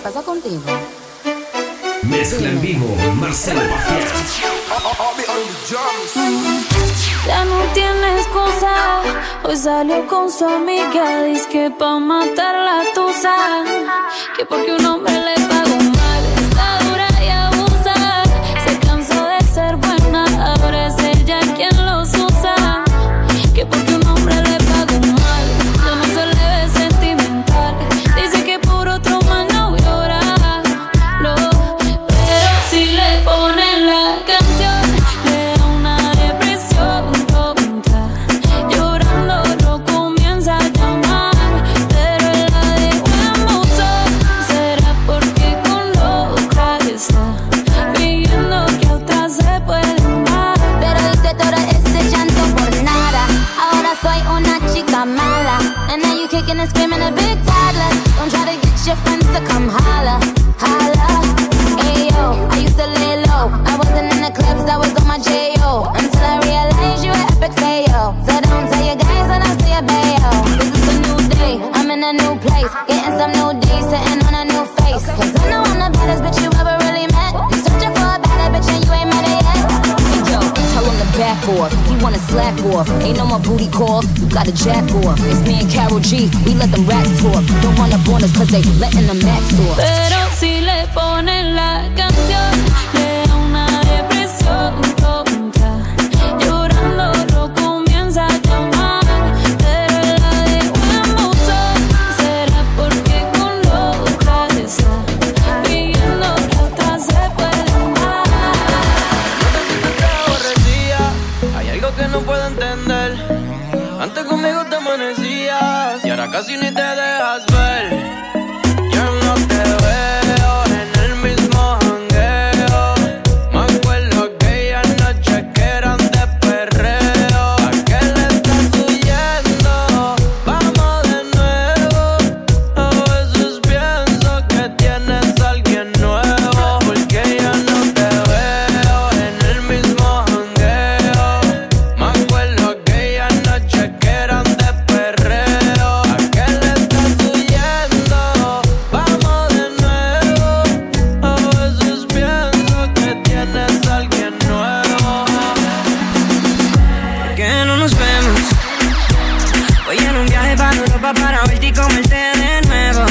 Pasa contigo? Mezcla en vivo, Marcelo Ya no tiene excusa. Hoy salió con su amiga. Dice que pa' matar la tusa. Que porque un hombre le pagó mal. Off. He wanna slack off. Ain't no more booty calls. You gotta jack off. It's me and Carol G. We let them rats talk. Don't run up on us cause they letting the max talk. Pero si le ponen la canción, un viaje para verte y comerte de nuevo.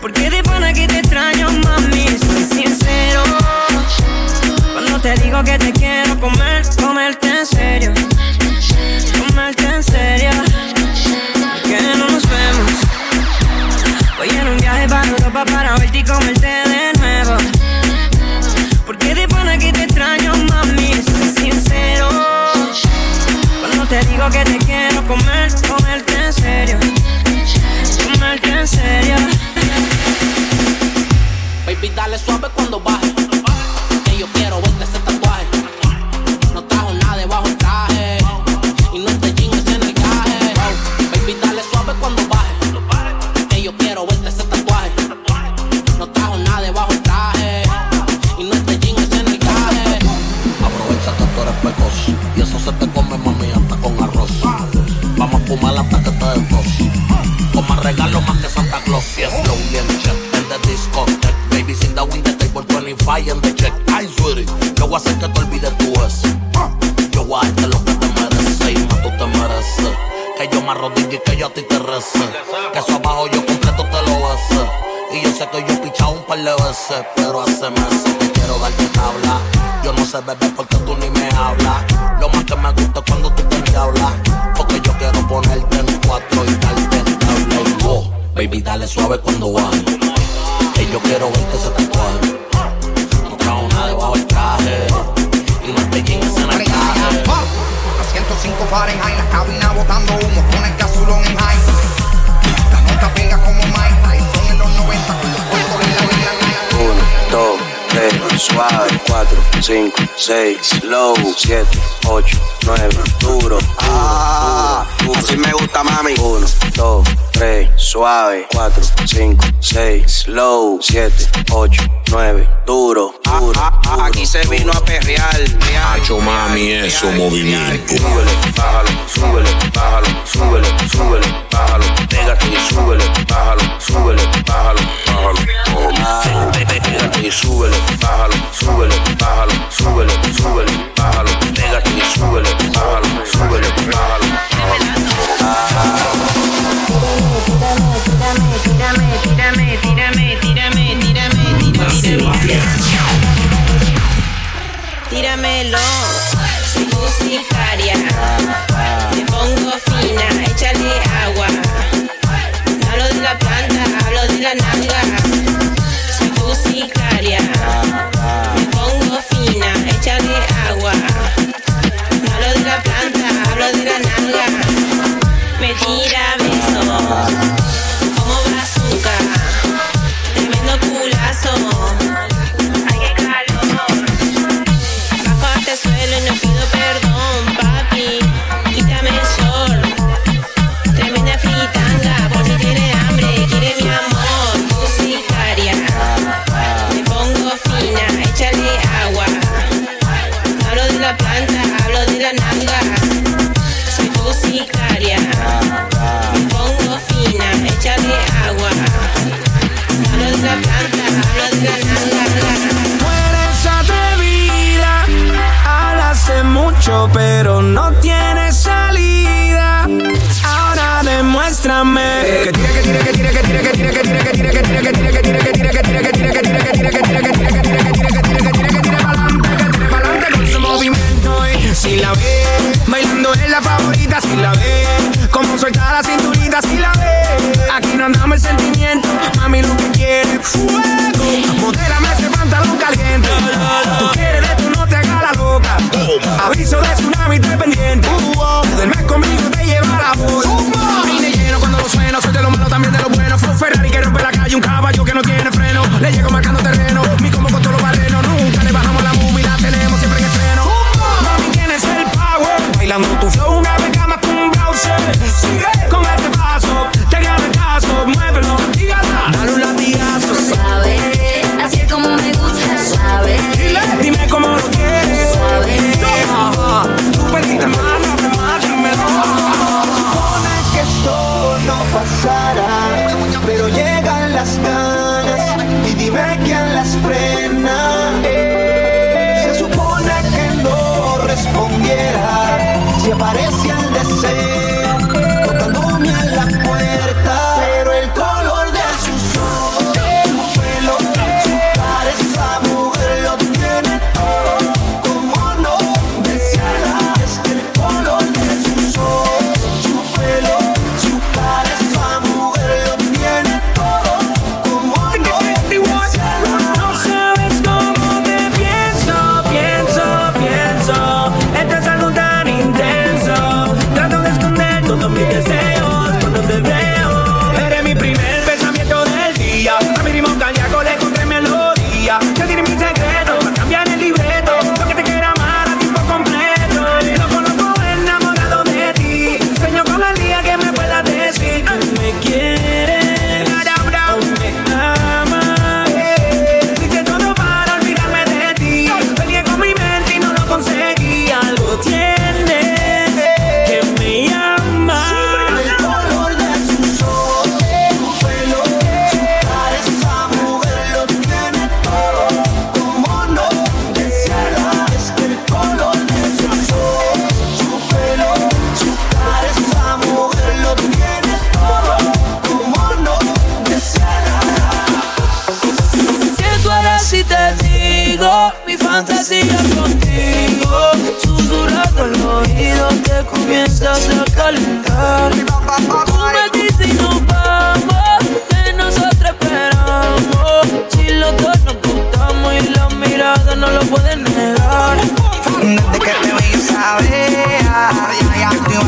Porque de pana que te extraño, mami, soy sincero. Cuando te digo que te quiero comer, comerte en serio. Comerte en serio. ¿Por qué no nos vemos? Voy en un viaje para Europa para verte y comerte de nuevo. Porque de pana que te extraño, mami, soy sincero. Cuando te digo que te quiero comer, comerte en serio. Comerte en serio. Baby, dale suave cuando baje. Que yo quiero que yo he pichado un par de veces, pero hace meses que quiero darte tabla. Yo no sé beber porque tú ni me hablas. Lo más que me gusta es cuando tú te hablas. Porque yo quiero ponerte en cuatro y darte en tabla. Y baby, dale suave cuando van. Que yo quiero verte ese tatuaje. No trajo nada debajo del traje. Y no te en el traje. A 105 Fahrenheit, la cabina botando humo con el gasolón en high. La nota pega como Mike en los 90 2, 3, suave, 4, 5, 6, low, 7, 8, 9, suave. 4, 5, 6, low. 7, 8, 9, duro, ah, ah, ah, duro. Aquí se vino a perrear. Hacho mami, eso movimiento. Súbele, bájalo, súbele, bájalo, súbele, súbele, bájalo. Pégate y súbele, bájalo, súbele, bájalo, bájalo. bájalo. Pégate y súbele, bájalo, súbele, bájalo. Pégate y súbele, bájalo, súbele, bájalo. Tíramelo, musicaria. Me pongo fina, échale agua. No hablo de la planta, hablo de la nalga. Soy musicaria. Me pongo fina, échale agua. No hablo de la planta, hablo de la nalga. Me tira. in the si la ve. Bailando es la favorita, si la ve. Como suelta la cinturita, si la ve. Aquí no andamos el sentimiento, mami lo que quiere fuego. Modérame ese pantalón caliente. Tú quieres de tú no te hagas la loca. Aviso de tsunami, te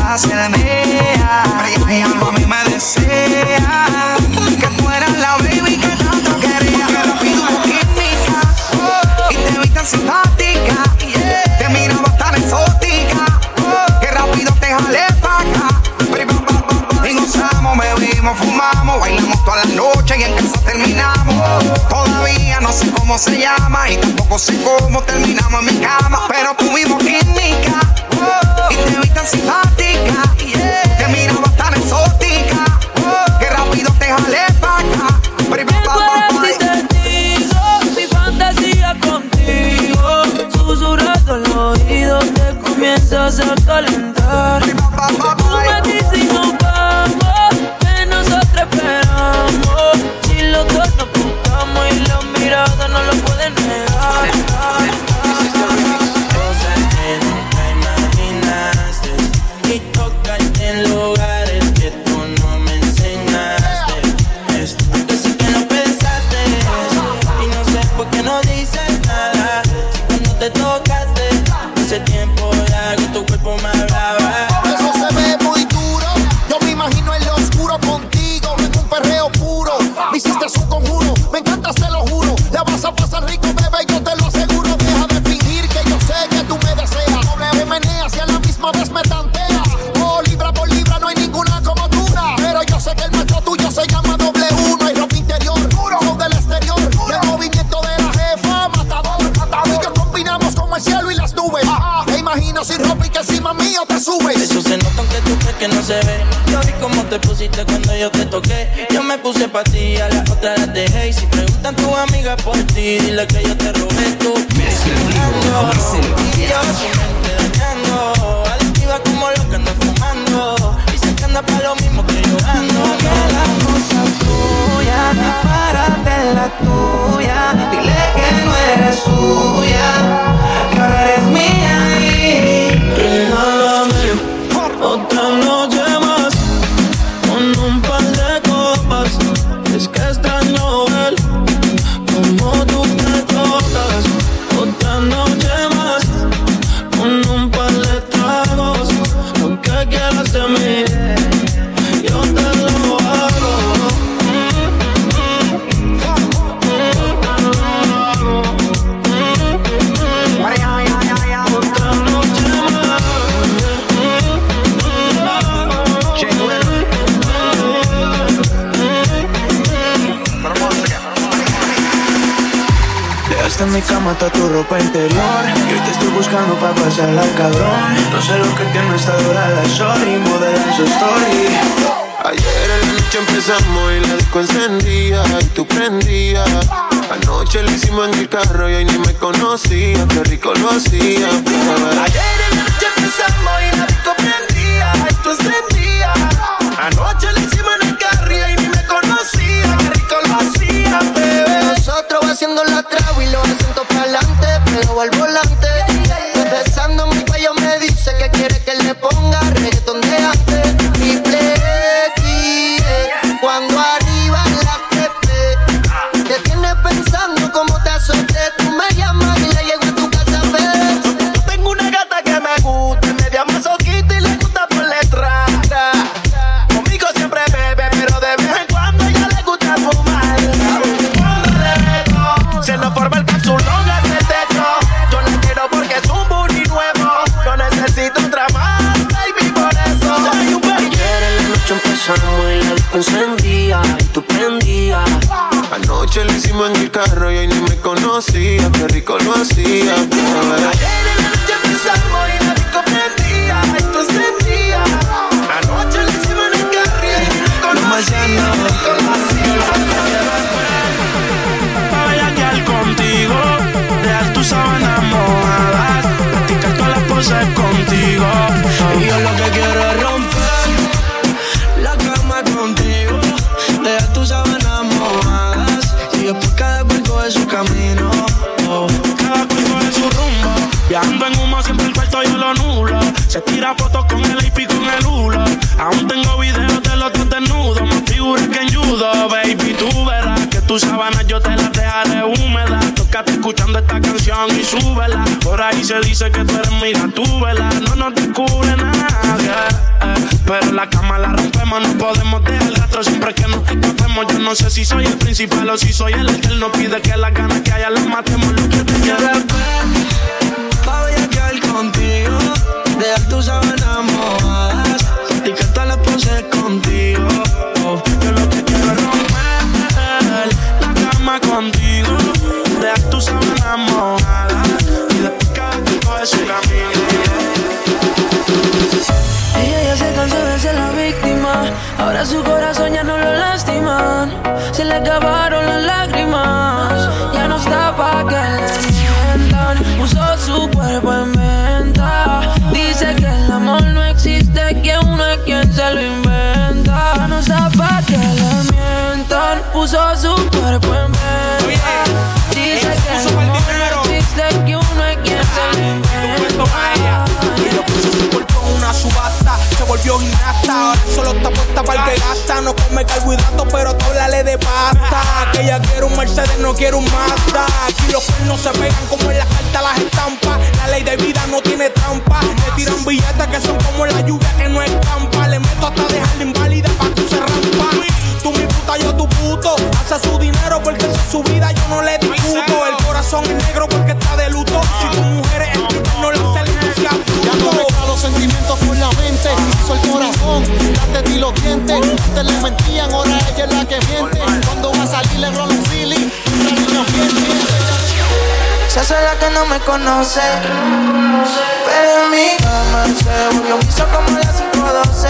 nunca se mea. A mí me desea que fuera la baby que tanto quería. Que rápido química y te vi tan simpática. Te miraba tan exótica que rápido te jalé pa' acá. Y gozamos, bebimos, fumamos, bailamos toda la noche y en casa terminamos. Todavía no sé cómo se llama y tampoco sé cómo terminamos en mi cama, pero tuvimos química. Yo vi cómo te pusiste cuando yo te toqué. Yo me puse pa' ti, a la otra la dejé. Y si preguntan tu amiga por ti, dile que yo te robé tú. Me dañando, y yo sin dañando. Adictiva como lo que ando fumando. Dice que anda pa' lo mismo que yo ando. No la cosa tuya, párate la tuya. Dile que no eres suya, que ahora eres mía. tu ropa interior. Que hoy te estoy buscando pa' pasarla cabrón. No sé lo que tiene esta dorada Sorry, modela en su story. Ayer en la noche empezamos y la disco encendía y tú prendías. Anoche lo hicimos en el carro y hoy ni me conocía Qué rico lo hacía Ayer en la noche empezamos y la disco prendía y tú encendías. Anoche lo hicimos en el carro y hoy ni me conocía Qué rico lo hacía, bebé. Nosotros haciendo la trago y los asientos lo al volante. hacía, qué rico lo hacía. súbela. Por ahí se dice que tú eres mira, tú vela. No nos descubre nada. Eh. Pero la cama la rompemos, no podemos dejar el rastro siempre que nos escapemos. Yo no sé si soy el principal o si soy el eterno. Pide que las ganas que haya las matemos. Lo que te quiero ver, pa' contigo. Deja tu saber Ahora su corazón ya no lo lastiman. Se le acabaron las lágrimas. Ya no está pa' que le mientan. Puso su cuerpo en venta. Dice que el amor no existe, que uno es quien se lo inventa. Ya no está pa' que le mientan. Puso su cuerpo en gimnasta. Ahora solo está puesta para el que gasta. No come carbohidratos, pero tú háblale de pasta. Que ella quiere un Mercedes, no quiere un Mazda. Aquí los cuernos se pegan como en las cartas las estampas. La ley de vida no tiene trampa. Le tiran billetes que son como la lluvia que no escampa. Le meto hasta dejarla inválida pa' que se rampa. Tú mi puta, yo tu puto. Hace su dinero porque es su vida, yo no le discuto. Los dientes. Antes le mentían, ahora ella es la que miente. Cuando va a salir le rola un feeling. La niña Se hace la que no me conoce. Pero en mi cama se volvió un piso como las 512.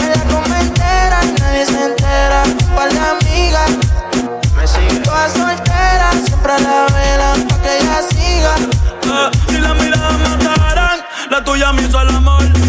Me la come entera, nadie se entera. Pa' la amiga. Me sigue toda soltera, siempre a la vela pa' que ella siga. Eh, si la mirada mataran, la tuya me hizo el amor.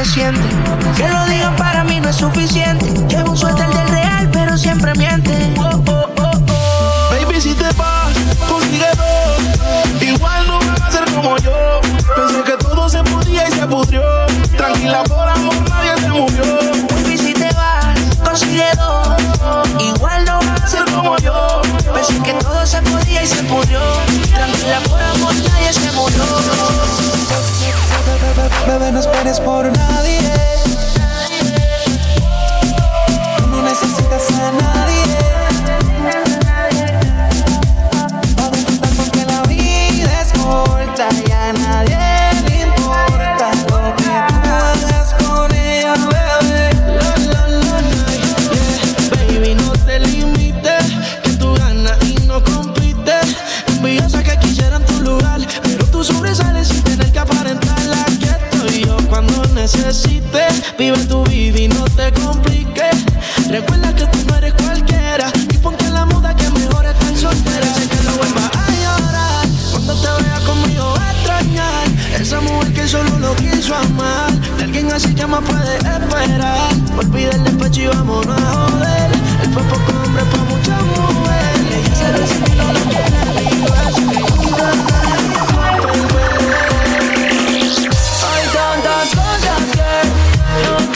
Que siente. Que lo digan para mí no es suficiente. Llevo un suéter del real, pero siempre miente. Oh, oh, oh. Baby, si te vas, consigue dos. Igual no van a ser como yo. Pensé que todo se podía y se pudrió. Tranquila, por amor, nadie se murió. Baby, si te vas, consigue dos. Igual no vas a ser como yo. Pensé que todo se podía y se pudrió. Tranquila, por amor, nadie se murió. Bebé, no esperes por nadie. Solo lo quiso amar. De alguien así que más puede esperar. Olvida el despecho y vámonos a joder. Él fue poco hombre para muchas mujeres. Ella se resistió. Así que nunca nadie va a. Hay tantas cosas que no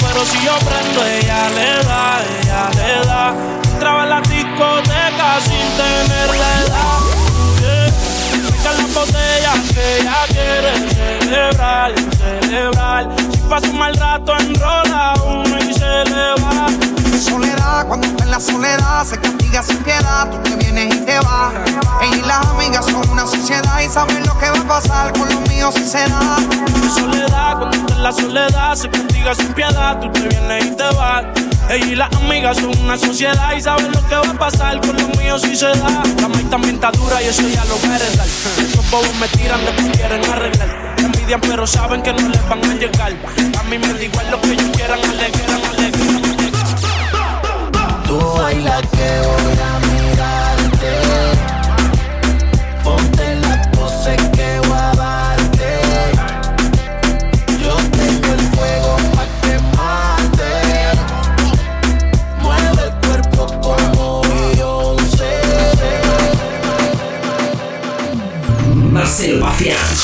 pero si yo prendo, ella le da, ella le da. Entraba en la discoteca sin tener la edad. Yeah. Las botellas que ella quiere celebrar, celebrar. Pasa un mal rato, enrola uno y se le va. Soledad, cuando está en la soledad, se castiga sin piedad. Tú te vienes y te vas. y saben lo que va a pasar con los míos si se da. soledad, cuando estás en la soledad, se castiga sin piedad, tú te vienes y te vas. Ella y las amigas son una sociedad y saben lo que va a pasar con los míos si se da. La maíz también está dura y eso ya lo va a heredar. Los bobos me tiran, después quieren arreglar. Envidian pero saben que no les van a llegar. A mí me da igual lo que ellos quieran, alegran, alegran. Tú Confiance.